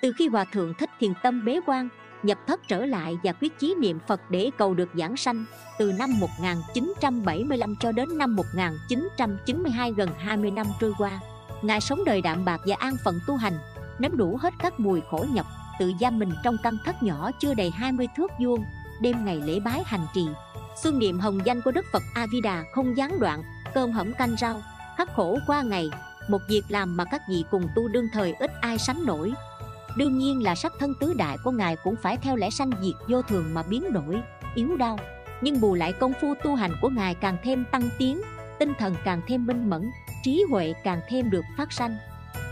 Từ khi Hòa Thượng Thích Thiền Tâm bế quan, nhập thất trở lại và quyết chí niệm Phật để cầu được giảng sanh từ năm 1975 cho đến năm 1992 gần 20 năm trôi qua. Ngài sống đời đạm bạc và an phận tu hành, nếm đủ hết các mùi khổ nhập, tự giam mình trong căn thất nhỏ chưa đầy 20 thước vuông, đêm ngày lễ bái hành trì. Xuân niệm hồng danh của Đức Phật A Di Đà không gián đoạn, cơm hẩm canh rau, khắc khổ qua ngày, một việc làm mà các vị cùng tu đương thời ít ai sánh nổi. Đương nhiên là sắc thân tứ đại của Ngài cũng phải theo lẽ sanh diệt vô thường mà biến đổi, yếu đau. Nhưng bù lại công phu tu hành của Ngài càng thêm tăng tiến, tinh thần càng thêm minh mẫn, trí huệ càng thêm được phát sanh.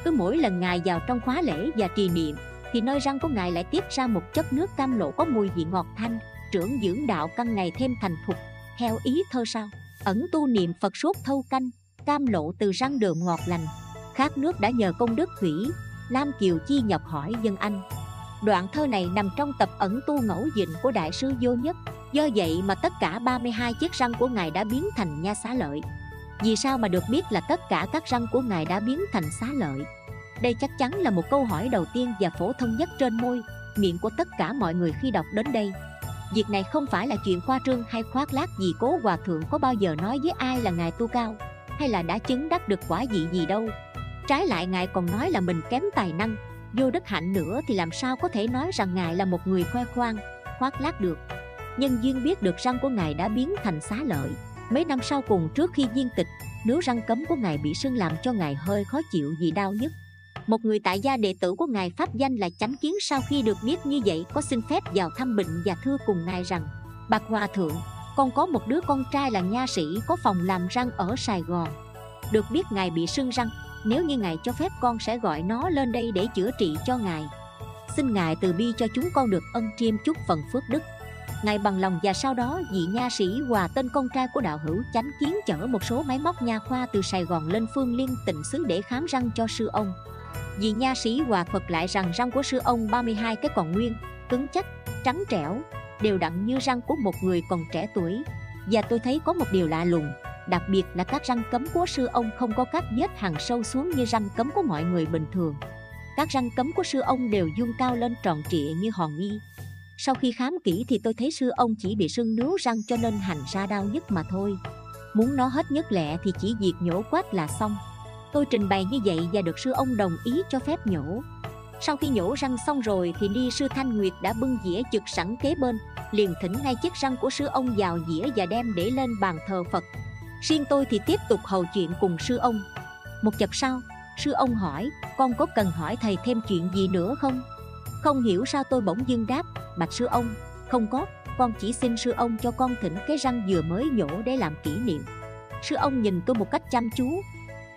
Cứ mỗi lần Ngài vào trong khóa lễ và trì niệm, thì nơi răng của Ngài lại tiết ra một chất nước cam lộ có mùi vị ngọt thanh, trưởng dưỡng đạo căn ngày thêm thành thục, theo ý thơ sao. Ẩn tu niệm Phật suốt thâu canh, cam lộ từ răng đường ngọt lành, khát nước đã nhờ công đức thủy, Lam Kiều Chi nhọc hỏi dân anh. Đoạn thơ này nằm trong tập ẩn tu ngẫu dịnh của Đại sư Vô Nhất. Do vậy mà tất cả 32 chiếc răng của Ngài đã biến thành nha xá lợi. Vì sao mà được biết là tất cả các răng của Ngài đã biến thành xá lợi? Đây chắc chắn là một câu hỏi đầu tiên và phổ thông nhất trên môi, Miệng của tất cả mọi người khi đọc đến đây. Việc này không phải là chuyện khoa trương hay khoác lác gì cố hòa thượng có bao giờ nói với ai là Ngài tu cao, Hay là đã chứng đắc được quả vị gì đâu. Trái lại Ngài còn nói là mình kém tài năng. Vô đức hạnh nữa thì làm sao có thể nói rằng Ngài là một người khoe khoang Khoác lác được. Nhân duyên biết được răng của Ngài đã biến thành xá lợi. Mấy năm sau cùng trước khi viên tịch Nếu răng cấm của Ngài bị sưng làm cho Ngài hơi khó chịu vì đau nhất Một người tại gia đệ tử của Ngài pháp danh là Chánh Kiến Sau khi được biết như vậy có xin phép vào thăm bệnh và thưa cùng Ngài rằng Bạc Hòa Thượng, con có một đứa con trai là nha sĩ có phòng làm răng ở Sài Gòn. Được biết Ngài bị sưng răng nếu như Ngài cho phép con sẽ gọi nó lên đây để chữa trị cho Ngài. Xin Ngài từ bi cho chúng con được ân chiêm chúc phần phước đức. Ngài bằng lòng và sau đó vị nha sĩ Hòa tên con trai của đạo hữu chánh kiến chở một số máy móc nha khoa từ Sài Gòn lên Phương Liên tịnh xứ để khám răng cho sư ông. Vị nha sĩ Hòa thuật lại rằng răng của sư ông 32 cái còn nguyên, cứng chắc, trắng trẻo, đều đặn như răng của một người còn trẻ tuổi. Và tôi thấy có một điều lạ lùng. Đặc biệt là các răng cấm của sư ông không có các vết hàng sâu xuống như răng cấm của mọi người bình thường. Các răng cấm của sư ông đều dung cao lên tròn trịa như hòn nghi Sau khi khám kỹ thì tôi thấy sư ông chỉ bị sưng nướu răng cho nên hành ra đau nhất mà thôi. Muốn nó hết nhất lẹ thì chỉ việc nhổ quát là xong. Tôi trình bày như vậy và được sư ông đồng ý cho phép nhổ. Sau khi nhổ răng xong rồi thì đi sư Thanh Nguyệt đã bưng dĩa trực sẵn kế bên, Liền thỉnh ngay chiếc răng của sư ông vào dĩa và đem để lên bàn thờ Phật. Riêng tôi thì tiếp tục hầu chuyện cùng sư ông. Một chập sau, Sư ông hỏi, Con có cần hỏi thầy thêm chuyện gì nữa không? Không hiểu sao tôi bỗng dưng đáp, Bạch sư ông, Không có, Con chỉ xin sư ông cho con thỉnh cái răng vừa mới nhổ để làm kỷ niệm. Sư ông nhìn tôi một cách chăm chú,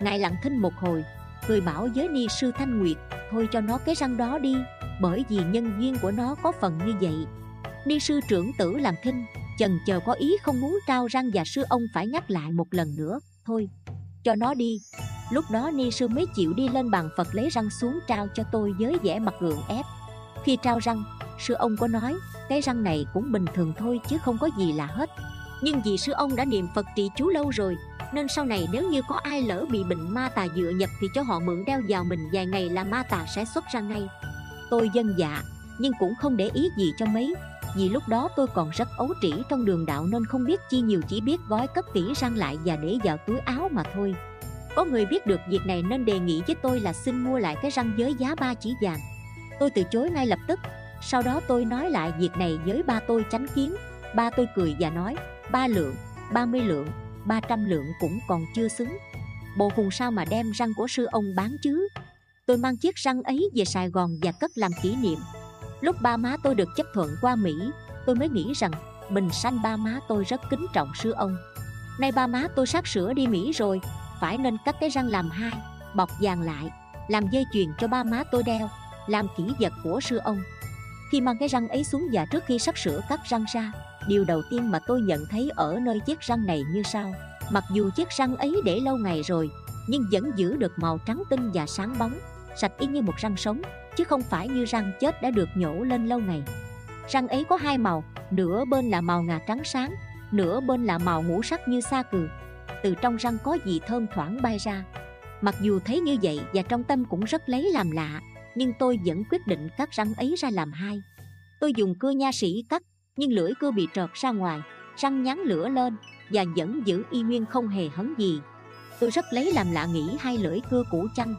Ngài lặng thinh một hồi, Cười bảo với ni sư Thanh Nguyệt, Thôi cho nó cái răng đó đi, Bởi vì nhân duyên của nó có phần như vậy. Ni sư trưởng tử làm thinh chần chờ có ý không muốn trao răng và sư ông phải nhắc lại một lần nữa, thôi, cho nó đi. Lúc đó ni sư mới chịu đi lên bàn phật lấy răng xuống trao cho tôi với vẻ mặt gượng ép. Khi trao răng, sư ông có nói, cái răng này cũng bình thường thôi chứ không có gì lạ hết. Nhưng vì sư ông đã niệm phật trì chú lâu rồi, nên sau này nếu như có ai lỡ bị bệnh ma tà dựa nhập thì cho họ mượn đeo vào mình vài ngày là ma tà sẽ xuất ra ngay. Tôi dân dạ nhưng cũng không để ý gì cho mấy vì lúc đó tôi còn rất ấu trĩ trong đường đạo nên không biết chi nhiều chỉ biết gói cất kỹ răng lại và để vào túi áo mà thôi. Có người biết được việc này nên đề nghị với tôi là xin mua lại cái răng với giá ba chỉ vàng. Tôi từ chối ngay lập tức. Sau đó tôi nói lại việc này với ba tôi tránh kiến. Ba tôi cười và nói, ba lượng, ba mươi lượng, ba trăm lượng cũng còn chưa xứng. Bộ hùng sao mà đem răng của sư ông bán chứ? Tôi mang chiếc răng ấy về sài gòn và cất làm kỷ niệm. Lúc ba má tôi được chấp thuận qua Mỹ, Tôi mới nghĩ rằng Mình sanh ba má tôi rất kính trọng sư ông. Nay ba má tôi sát sửa đi Mỹ rồi, Phải nên cắt cái răng làm hai, Bọc vàng lại, Làm dây chuyền cho ba má tôi đeo, Làm kỹ vật của sư ông. Khi mang cái răng ấy xuống và trước khi sắp sửa cắt răng ra, Điều đầu tiên mà tôi nhận thấy ở nơi chiếc răng này như sau. Mặc dù chiếc răng ấy để lâu ngày rồi, Nhưng vẫn giữ được màu trắng tinh và sáng bóng. Sạch y như một răng sống, chứ không phải như răng chết đã được nhổ lên lâu ngày. Răng ấy có hai màu, nửa bên là màu ngà trắng sáng, nửa bên là màu ngũ sắc như sa cừ. Từ trong răng có gì thơm thoảng bay ra. Mặc dù thấy như vậy và trong tâm cũng rất lấy làm lạ, nhưng tôi vẫn quyết định cắt răng ấy ra làm hai. Tôi dùng cưa nha sĩ cắt, nhưng lưỡi cưa bị trợt ra ngoài, răng nhắn lửa lên và vẫn giữ y nguyên không hề hấn gì. Tôi rất lấy làm lạ nghĩ hai lưỡi cưa cũ chăng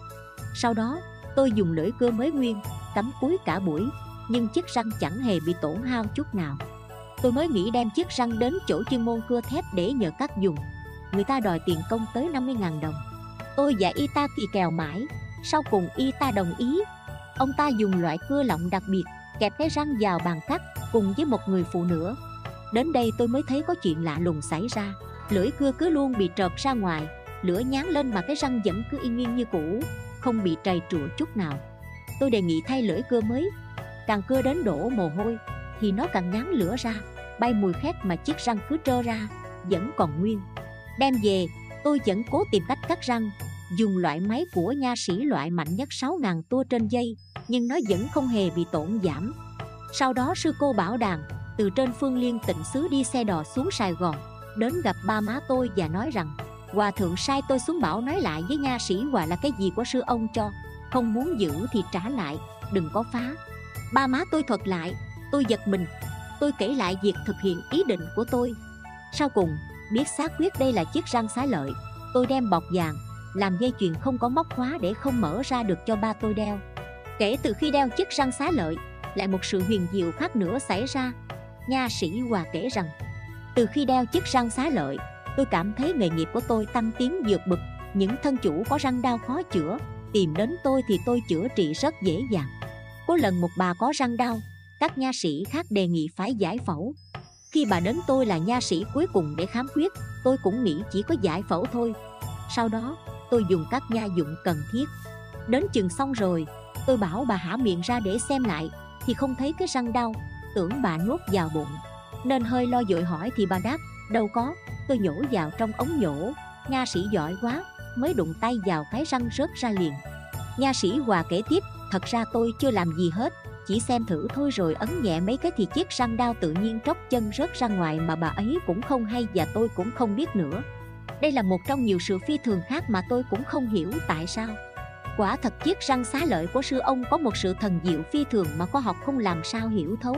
sau đó, tôi dùng lưỡi cưa mới nguyên cắm cuối cả buổi, nhưng chiếc răng chẳng hề bị tổn hao chút nào. Tôi mới nghĩ đem chiếc răng đến chỗ chuyên môn cưa thép để nhờ cắt dùng. Người ta đòi tiền công tới 50.000 đồng. Tôi và y ta kỳ kèo mãi, sau cùng y ta đồng ý. Ông ta dùng loại cưa lọng đặc biệt, kẹp cái răng vào bàn cắt cùng với một người phụ nữa đến đây tôi mới thấy có chuyện lạ lùng xảy ra. Lưỡi cưa cứ luôn bị trợt ra ngoài, lửa nhán lên mà cái răng vẫn cứ y nguyên như cũ không bị trầy trụa chút nào. Tôi đề nghị thay lưỡi cưa mới. Càng cưa đến đổ mồ hôi, thì nó càng nhán lửa ra, bay mùi khét mà chiếc răng cứ trơ ra, vẫn còn nguyên. Đem về, tôi vẫn cố tìm cách cắt răng, dùng loại máy của nha sĩ loại mạnh nhất 6.000 tua trên dây, nhưng nó vẫn không hề bị tổn giảm. Sau đó sư cô bảo đàn, từ trên phương liên tịnh xứ đi xe đò xuống sài gòn, đến gặp ba má tôi và nói rằng hòa thượng sai tôi xuống bảo nói lại với nha sĩ hòa là cái gì của sư ông cho? Không muốn giữ thì trả lại, đừng có phá. Ba má tôi thuật lại, tôi giật mình. Tôi kể lại việc thực hiện ý định của tôi. Sau cùng, biết xác quyết đây là chiếc răng xá lợi. Tôi đem bọc vàng, làm dây chuyền không có móc khóa để không mở ra được cho ba tôi đeo. Kể từ khi đeo chiếc răng xá lợi, lại một sự huyền diệu khác nữa xảy ra. Nha sĩ hòa kể rằng, từ khi đeo chiếc răng xá lợi tôi cảm thấy nghề nghiệp của tôi tăng tiến vượt bực. Những thân chủ có răng đau khó chữa, tìm đến tôi thì tôi chữa trị rất dễ dàng. Có lần một bà có răng đau, các nha sĩ khác đề nghị phải giải phẫu. Khi bà đến tôi là nha sĩ cuối cùng để khám khuyết tôi cũng nghĩ chỉ có giải phẫu thôi. Sau đó, tôi dùng các nha dụng cần thiết. Đến chừng xong rồi, tôi bảo bà hả miệng ra để xem lại, thì không thấy cái răng đau, tưởng bà nuốt vào bụng. Nên hơi lo dội hỏi thì bà đáp, đâu có tôi nhổ vào trong ống nhổ. Nha sĩ giỏi quá, mới đụng tay vào cái răng rớt ra liền. Nha sĩ hòa kể tiếp, thật ra tôi chưa làm gì hết, chỉ xem thử thôi rồi ấn nhẹ mấy cái thì chiếc răng đau tự nhiên tróc chân rớt ra ngoài mà bà ấy cũng không hay và tôi cũng không biết nữa. Đây là một trong nhiều sự phi thường khác mà tôi cũng không hiểu tại sao. Quả thật chiếc răng xá lợi của sư ông có một sự thần diệu phi thường mà khoa học không làm sao hiểu thấu.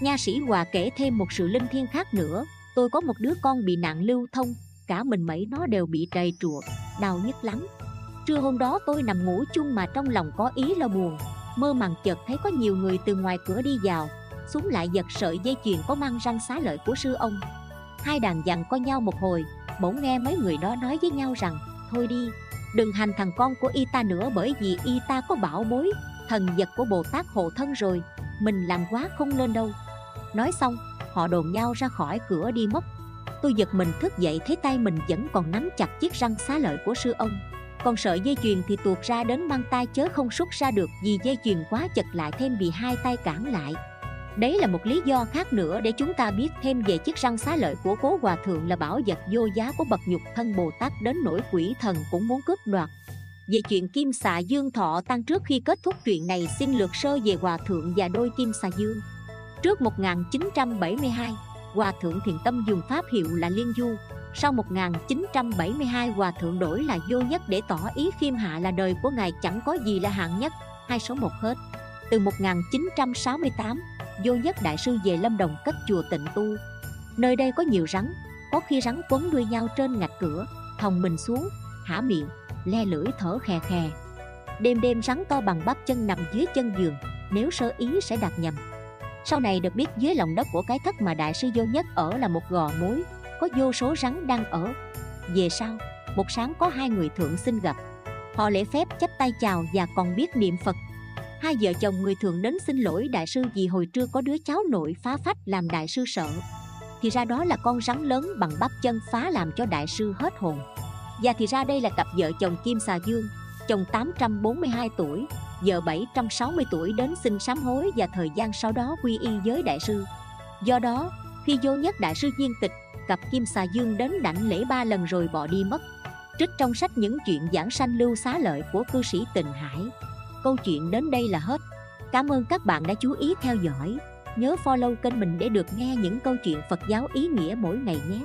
Nha sĩ hòa kể thêm một sự linh thiêng khác nữa tôi có một đứa con bị nạn lưu thông, cả mình mấy nó đều bị trầy trụa, đau nhức lắm. Trưa hôm đó tôi nằm ngủ chung mà trong lòng có ý là buồn. Mơ màng chợt thấy có nhiều người từ ngoài cửa đi vào xuống lại giật sợi dây chuyền có mang răng xá lợi của sư ông. Hai đàn dặn co nhau một hồi, bỗng nghe mấy người đó nói với nhau rằng, thôi đi, đừng hành thằng con của y ta nữa bởi vì y ta có bảo bối, thần vật của bồ tát hộ thân rồi, mình làm quá không nên đâu. Nói xong họ đồn nhau ra khỏi cửa đi mất tôi giật mình thức dậy, thấy tay mình vẫn còn nắm chặt chiếc răng xá lợi của sư ông. Còn sợi dây chuyền thì tuột ra đến mang tay chớ không xuất ra được vì dây chuyền quá chật lại thêm bị hai tay cản lại. Đấy là một lý do khác nữa để chúng ta biết thêm về chiếc răng xá lợi của cố hòa thượng là bảo vật vô giá của bậc nhục thân bồ tát đến nỗi quỷ thần cũng muốn cướp đoạt. Về chuyện kim xà dương thọ tăng trước khi kết thúc chuyện này, xin lược sơ về hòa thượng và đôi kim xà dương trước 1972 hòa thượng thiền tâm dùng pháp hiệu là liên du. Sau 1972 hòa thượng đổi là vô nhất để tỏ ý khiêm hạ là đời của ngài chẳng có gì là hạng nhất. Hai số một hết. Từ 1968 vô nhất đại sư về lâm đồng cất chùa tịnh tu. Nơi đây có nhiều rắn, có khi rắn quấn đuôi nhau trên ngạch cửa, thòng mình xuống hả miệng, le lưỡi thở khè khè. Đêm đêm rắn to bằng bắp chân nằm dưới chân giường, nếu sơ ý sẽ đặt nhầm sau này được biết dưới lòng đất của cái thất mà đại sư vô nhất ở là một gò mối có vô số rắn đang ở. Về sau, một sáng có hai người thượng xin gặp. Họ lễ phép chắp tay chào và còn biết niệm phật. Hai vợ chồng người thượng đến xin lỗi đại sư vì hồi trưa có đứa cháu nội phá phách làm đại sư sợ. Thì ra đó là con rắn lớn bằng bắp chân phá làm cho đại sư hết hồn. Và thì ra đây là cặp vợ chồng Kim Xà Dương, chồng 842 tuổi giờ 760 tuổi đến xin sám hối và thời gian sau đó quy y với đại sư. Do đó, khi vô nhất đại sư viên tịch, cặp Kim Xà Dương đến đảnh lễ ba lần rồi bỏ đi mất. Trích trong sách những chuyện giảng sanh lưu xá lợi của cư sĩ Tình Hải. Câu chuyện đến đây là hết. Cảm ơn các bạn đã chú ý theo dõi. Nhớ follow kênh mình để được nghe những câu chuyện phật giáo ý nghĩa mỗi ngày nhé.